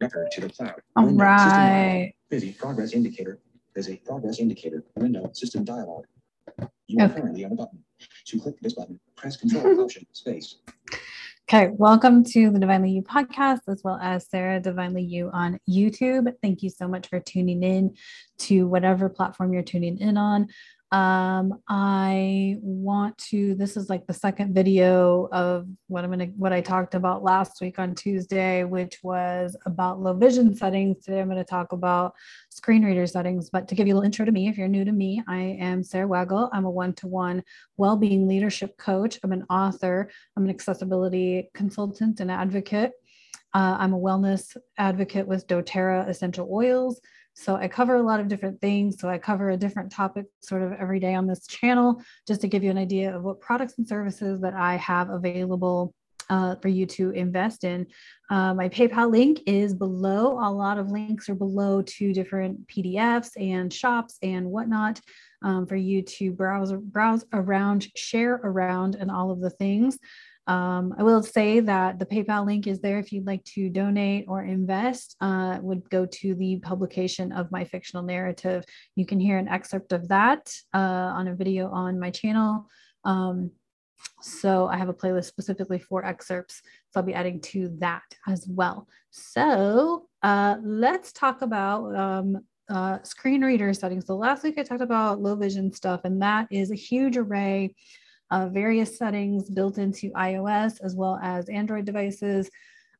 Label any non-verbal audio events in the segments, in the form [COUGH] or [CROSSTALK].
Record to the cloud. All Window, right. Busy progress indicator. There's a progress indicator. Window system dialog. You are currently on a button. To click this button, press Control [LAUGHS] Option Space. Okay, welcome to the Divinely You podcast, as well as Sarah Divinely You on YouTube. Thank you so much for tuning in to whatever platform you're tuning in on. Um, I want to, this is like the second video of what I'm gonna, what I talked about last week on Tuesday, which was about low vision settings. Today I'm going to talk about screen reader settings. But to give you a little intro to me, if you're new to me, I am Sarah Waggle. I'm a one-to-one well-being leadership coach. I'm an author. I'm an accessibility consultant and advocate. Uh, I'm a wellness advocate with doTERRA essential oils. So I cover a lot of different things. So I cover a different topic sort of every day on this channel, just to give you an idea of what products and services that I have available uh, for you to invest in. Uh, my PayPal link is below. A lot of links are below to different PDFs and shops and whatnot um, for you to browse browse around, share around, and all of the things. Um, I will say that the PayPal link is there if you'd like to donate or invest. Uh, would go to the publication of my fictional narrative. You can hear an excerpt of that uh, on a video on my channel. Um, so I have a playlist specifically for excerpts. So I'll be adding to that as well. So uh, let's talk about um, uh, screen reader settings. So last week I talked about low vision stuff, and that is a huge array of various settings built into iOS as well as Android devices.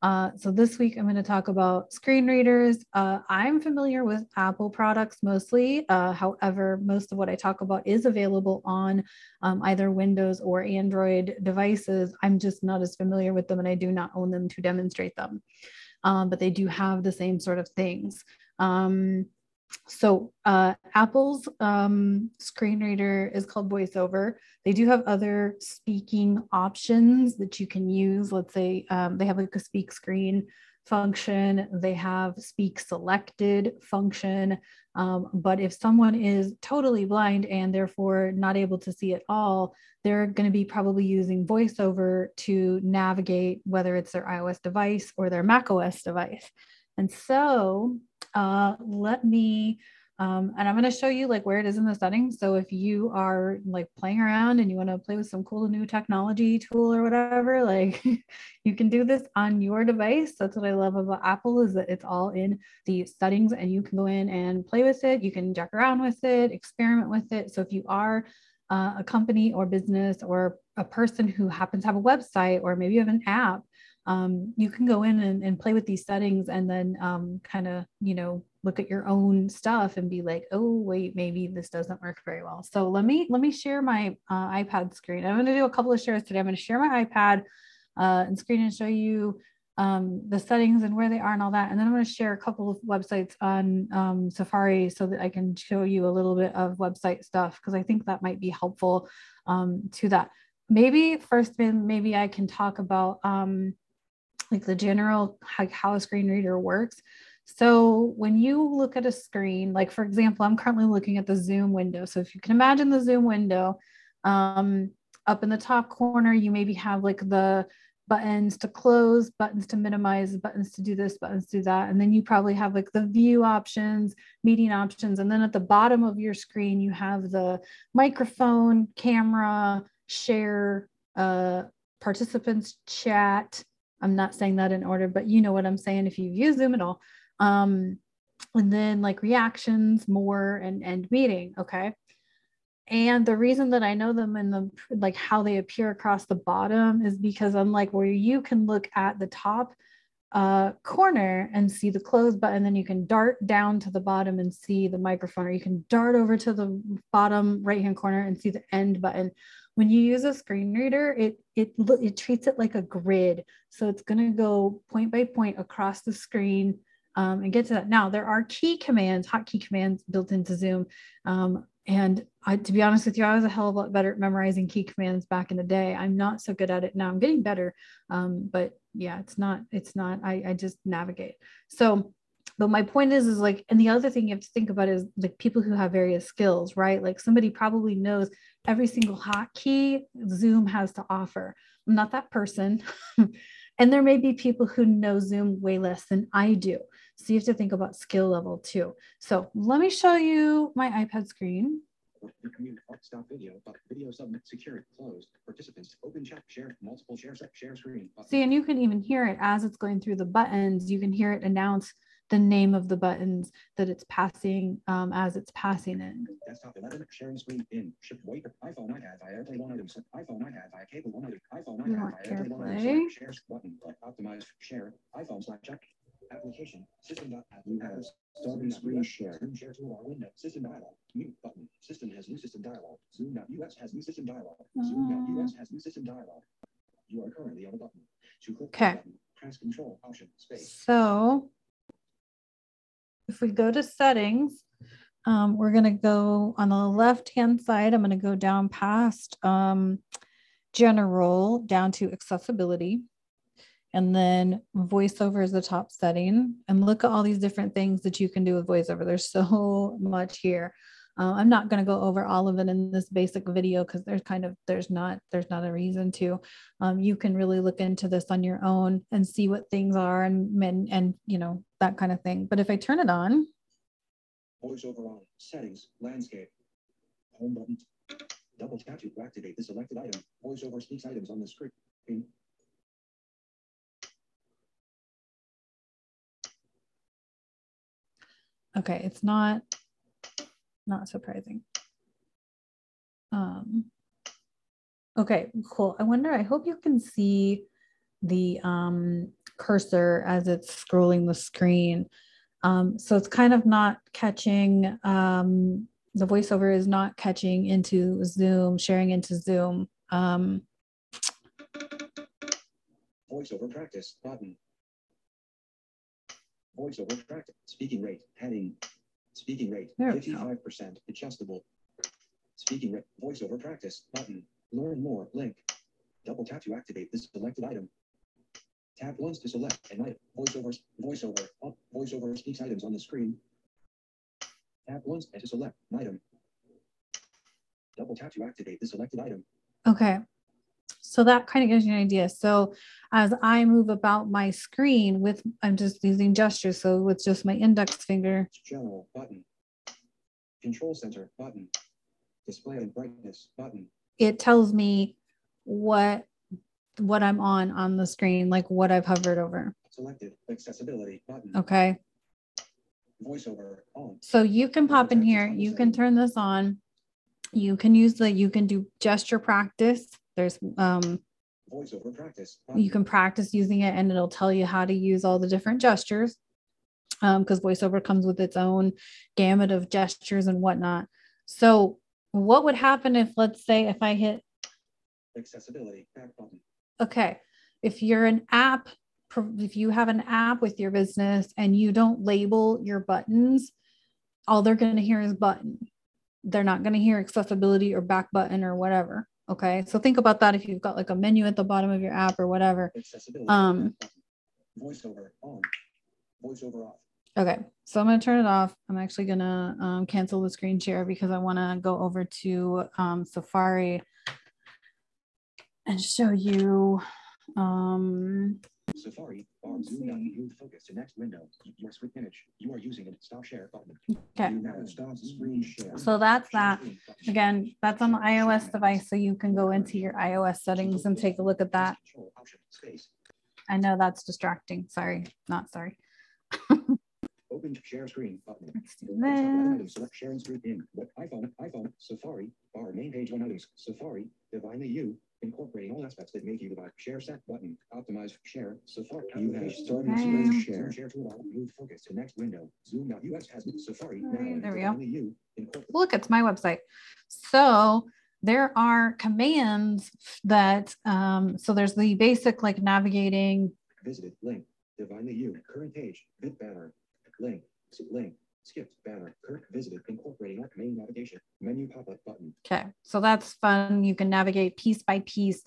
Uh, so this week I'm going to talk about screen readers. Uh, I'm familiar with Apple products mostly. Uh, however, most of what I talk about is available on um, either Windows or Android devices. I'm just not as familiar with them and I do not own them to demonstrate them. Um, but they do have the same sort of things. Um, so uh, Apple's um, screen reader is called VoiceOver. They do have other speaking options that you can use. Let's say um, they have like a speak screen function. They have speak selected function. Um, but if someone is totally blind and therefore not able to see at all, they're going to be probably using VoiceOver to navigate whether it's their iOS device or their macOS device. And so uh, let me, um, and I'm going to show you like where it is in the settings. So if you are like playing around and you want to play with some cool new technology tool or whatever, [LAUGHS] like you can do this on your device. That's what I love about Apple is that it's all in the settings and you can go in and play with it. You can jack around with it, experiment with it. So if you are uh, a company or business or a person who happens to have a website or maybe you have an app um, you can go in and, and, play with these settings and then um, kind of, you know, look at your own stuff and be like, oh, wait, maybe this doesn't work very well. So let me, let me share my uh, iPad screen. I'm going to do a couple of shares today. I'm going to share my iPad uh, and screen and show you um, the settings and where they are and all that. And then I'm going to share a couple of websites on um, Safari so that I can show you a little bit of website stuff because I think that might be helpful um, to that. Maybe first, maybe I can talk about um, like the general how a screen reader works. So when you look at a screen, like for example, I'm currently looking at the Zoom window. So if you can imagine the Zoom window, um, up in the top corner, you maybe have like the buttons to close, buttons to minimize, buttons to do this, buttons to do that. And then you probably have like the view options, meeting options. And then at the bottom of your screen, you have the microphone, camera, share, uh, participants chat, I'm not saying that in order, but you know what I'm saying if you've used Zoom at all. Um, and then like reactions, more, and end meeting. Okay. And the reason that I know them and the like how they appear across the bottom is because unlike where you can look at the top uh, corner and see the close button, then you can dart down to the bottom and see the microphone, or you can dart over to the bottom right hand corner and see the end button when you use a screen reader, it it it treats it like a grid. So it's going to go point by point across the screen um, and get to that. Now there are key commands, hotkey commands built into Zoom. Um, and I, to be honest with you, I was a hell of a lot better at memorizing key commands back in the day. I'm not so good at it now. I'm getting better, um, but yeah, it's not. It's not. I, I just navigate. So but my point is is like and the other thing you have to think about is like people who have various skills right like somebody probably knows every single hotkey zoom has to offer i'm not that person [LAUGHS] And there may be people who know Zoom way less than I do. So you have to think about skill level too. So let me show you my iPad screen. Stop video, video submit, secured, closed, participants, open chat, share, multiple share, share screen. Button. See, and you can even hear it as it's going through the buttons. You can hear it announce the name of the buttons that it's passing um, as it's passing it. Desktop 11, sharing screen in, ship wait, iPhone iPad via AirPlay one items, iPhone iPad via cable one item, iPhone We iPad want via AirPlay one AirPlay. item, share button, optimize, share, iPhone slash check, application, system dot, you have starting screen share, Zoom share toolbar window, system dialog, mute button, system has new system dialog, Zoom dot US has new system dialog, Zoom dot US has new system dialog. You are currently on a button. To click the Okay. button, press control option space. So if we go to settings, um, we're going to go on the left hand side. I'm going to go down past um, general down to accessibility. And then voiceover is the top setting. And look at all these different things that you can do with voiceover. There's so [LAUGHS] much here. Uh, I'm not going to go over all of it in this basic video because there's kind of there's not there's not a reason to. Um, you can really look into this on your own and see what things are and and, and you know that kind of thing. But if I turn it on, Voiceover on, settings, landscape, home button. Double tap to activate the selected item. Voiceover speaks items on the screen. okay, it's not not surprising. Um, okay, cool. I wonder. I hope you can see the um, cursor as it's scrolling the screen. Um, so it's kind of not catching. Um, the voiceover is not catching into Zoom, sharing into Zoom. Um, Voiceover practice button. Voiceover practice. Speaking rate heading. Speaking rate There we go. fifty-five percent adjustable. Speaking rate voiceover practice button. Learn more link. Double tap to activate this selected item. Tap once to select an item. Voiceover voiceover up. Oh, voiceover speaks items on the screen. Tap once and to select an item. Double tap to activate the selected item. Okay. So that kind of gives you an idea. So as I move about my screen with, I'm just using gestures. So with just my index finger, General button. Control center button. Display and brightness button. it tells me what, what I'm on on the screen, like what I've hovered over. Selected accessibility button. Okay. Voiceover on. So you can pop in here, you can turn this on. You can use the, you can do gesture practice. There's, um, Voiceover practice. you can practice using it and it'll tell you how to use all the different gestures. Um, because voiceover comes with its own gamut of gestures and whatnot. So what would happen if, let's say, if I hit, Accessibility back button. okay, if you're an app, if you have an app with your business and you don't label your buttons, all they're going to hear is button. They're not going to hear accessibility or back button or whatever. Okay. So think about that if you've got like a menu at the bottom of your app or whatever. Accessibility. Um. Voiceover on. Voiceover off. Okay, so I'm gonna turn it off. I'm actually gonna um, cancel the screen share because I wanna go over to um, Safari and show you. Um, Safari. Bar zoom down. see. Move focus to next window. Your screen image. You are using it. Stop share button. okay, stop screen share. so that's that. Again, that's on the iOS device, so you can go into your iOS settings and take a look at that. Control option space. I know that's distracting. Sorry, not sorry. [LAUGHS] Open share screen button. Let's do Desktop one item, this. Select sharing screen in. What iPhone, iPhone, Safari, bar main page one items, Safari, divinely you, incorporating all aspects that make you the vibe. Share set button, optimize, share, Safari. You have started Okay. screen share. Share toolbar, move focus to next window. Zoom out. US has Safari. All now, right, there we go. you, Look, it's my website. So there are commands that, um, so there's the basic like navigating Visited link, divinely you, current page, bit banner, link, s- link, skipped banner, current visited, incorporating all main navigation, menu pop-up button. Okay, so that's fun. You can navigate piece by piece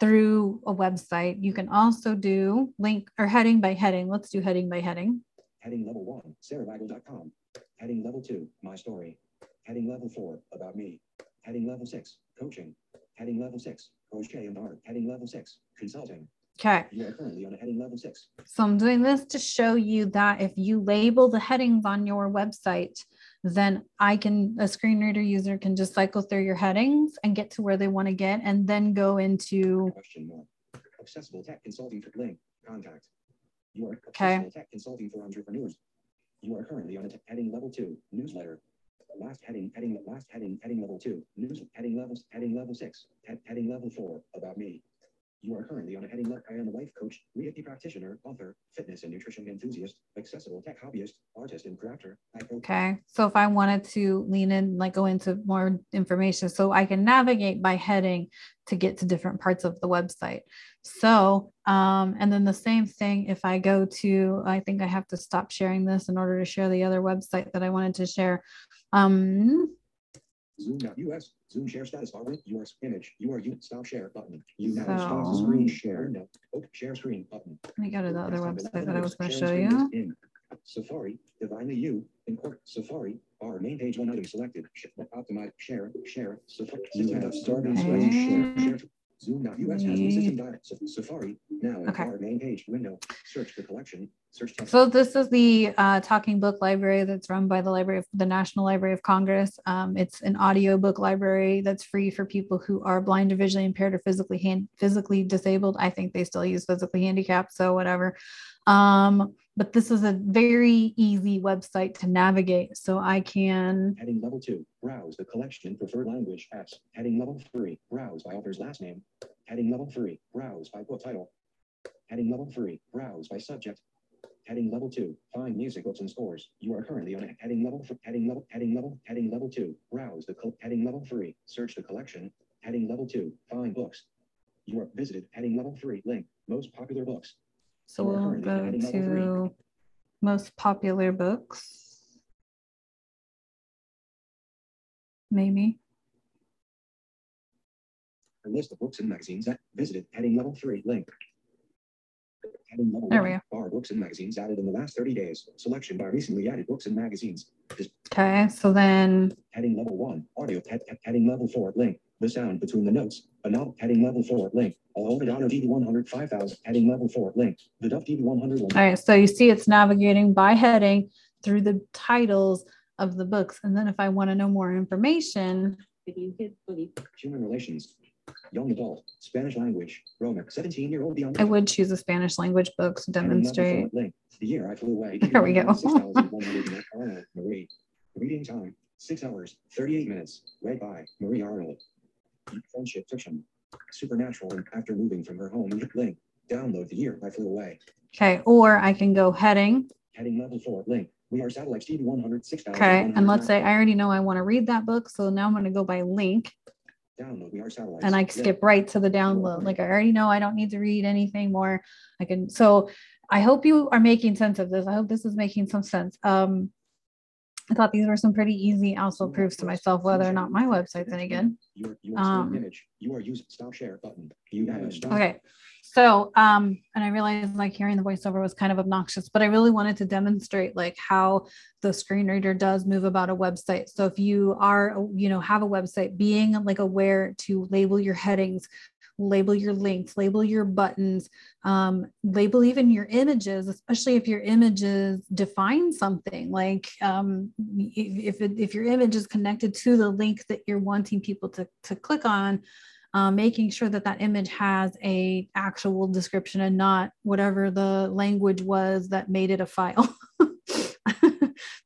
through a website. You can also do link or heading by heading. Let's do heading by heading. Heading level one, sarahwaggle.com. Heading level two, my story. Heading level four, about me. Heading level six, coaching. Heading level six, crochet and art. Heading level six, consulting. Okay. You are currently on a heading level six. So I'm doing this to show you that if you label the headings on your website, then I can, a screen reader user can just cycle through your headings and get to where they want to get and then go into, Question mark. Accessible tech consulting for link. Contact. You are Okay. tech consulting for entrepreneurs. You are currently on a heading level two. Newsletter. Last heading, heading, last heading, heading level two. News, heading levels, heading level six. Heading level four. About me. You are currently on a heading level. I am a life coach, Reiki practitioner, author, fitness and nutrition enthusiast, accessible tech hobbyist, artist and crafter. Okay. So if I wanted to lean in, like go into more information, so I can navigate by heading to get to different parts of the website. So, um, and then the same thing if I go to, I think I have to stop sharing this in order to share the other website that I wanted to share. Um, Zoom.us, Zoom share status bar with your image. You are you stop share button. You now stop screen share. Oh, Window. Open oh, share screen button. let me go to the other website 11 that I was going to show you. in. Safari, divinely you, import Safari, our main page one item selected. Sh- Optimize, share, share, Safari. You have started screen share, share. Zoom.us has new system dial. Sa- Safari, now in Okay. our main page window. Search the collection, search text. So this is the uh, Talking Book Library that's run by the Library of the National Library of Congress. Um, it's an audiobook library that's free for people who are blind or visually impaired or physically hand, physically disabled. I think they still use physically handicapped, so whatever. Um, but this is a very easy website to navigate. So I can Heading level two, browse the collection preferred language apps. Heading level three, browse by author's last name. Heading level three, browse by book title. Heading level three, browse by subject. Heading level two, find music books and scores. You are currently on a heading level for heading level, heading level, heading level two, browse the col- heading level three, search the collection. Heading level two, find books. You are visited heading level three, link, most popular books. So we'll go to most popular books. Maybe. A list of books and magazines that visited heading level three link. Heading level There we one are books and magazines added in the last 30 days. Selection by recently added books and magazines. Okay, so then heading level one audio head, head- heading level four link. The sound between the notes. A novel heading level four link. All over Auto DB100 5000 heading level four link. The Duff DB100 All right, so you see it's navigating by heading through the titles of the books. And then if I want to know more information, Human relations. Young adult. Spanish language. Roma. 17 year old beyond. I would choose a Spanish language book to demonstrate. four, Link. The year I flew away. [LAUGHS] There we go. Marie. Reading time. Six hours, 38 minutes. Read by Marie Arnold. Friendship fiction. Supernatural after moving from her home. Link. Download the year I flew away. Okay, or I can go heading. Heading level four. Link. We are satellites TV 100 Okay, and let's say I already know I want to read that book. So now I'm going to go by link Download. We are satellites. and I skip right to the download. Like I already know I don't need to read anything more. I can, so I hope you are making sense of this. I hope this is making some sense. Um, I thought these were some pretty easy also proofs to myself whether or not my website's any good. You are, you are Um, image. You are using stop share button. You have stop. Okay. So, um, and I realized like hearing the voiceover was kind of obnoxious, but I really wanted to demonstrate like how the screen reader does move about a website. So if you are, you know, have a website, being like aware to label your headings, label your links, label your buttons, um, label even your images, especially if your images define something like um, if, it, if your image is connected to the link that you're wanting people to, to click on, um, making sure that that image has a actual description and not whatever the language was that made it a file. [LAUGHS]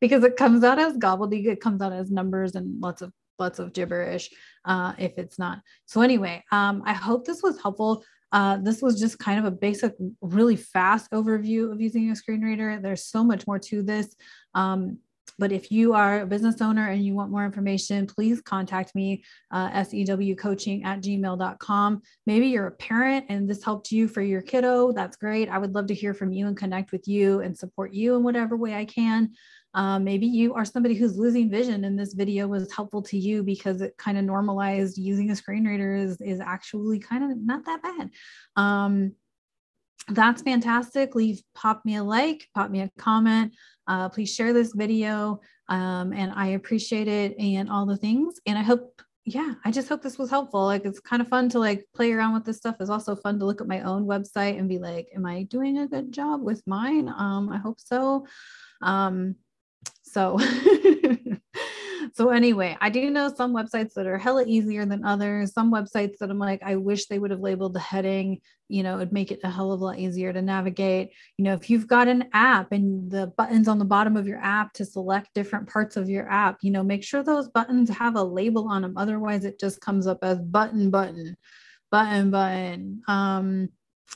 Because it comes out as gobbledygook it comes out as numbers and lots of lots of gibberish uh, if it's not so anyway um, i hope this was helpful uh, this was just kind of a basic really fast overview of using a screen reader there's so much more to this um, but if you are a business owner and you want more information, please contact me, uh, sewcoaching at gmail.com. Maybe you're a parent and this helped you for your kiddo. That's great. I would love to hear from you and connect with you and support you in whatever way I can. Um, maybe you are somebody who's losing vision and this video was helpful to you because it kind of normalized using a screen reader is, is actually kind of not that bad. Um, that's fantastic. Leave, pop me a like, pop me a comment. Uh, please share this video. Um, and I appreciate it and all the things. And I hope yeah, I just hope this was helpful. Like it's kind of fun to like play around with this stuff. It's also fun to look at my own website and be like, am I doing a good job with mine? Um, I hope so. Um, so [LAUGHS] so anyway, I do know some websites that are hella easier than others. Some websites that I'm like, I wish they would have labeled the heading, you know, it'd make it a hell of a lot easier to navigate. You know, if you've got an app and the buttons on the bottom of your app to select different parts of your app, you know, make sure those buttons have a label on them. Otherwise, it just comes up as button, button, button, button. Um,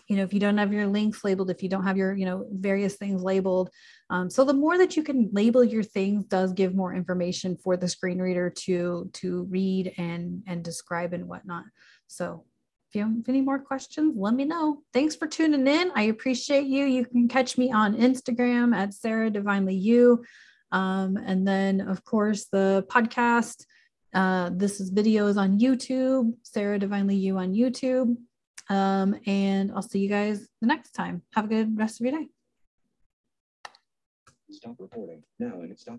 you know if you don't have your links labeled if you don't have your you know various things labeled um, so the more that you can label your things does give more information for the screen reader to to read and and describe and whatnot. So if you have any more questions let me know. Thanks for tuning in. I appreciate you. You can catch me on instagram at sarah divinely you. Um, and then of course the podcast uh, this is videos on youtube sarah divinely you on youtube. Um, and I'll see you guys the next time. Have a good rest of your day. Stop recording now and stopped.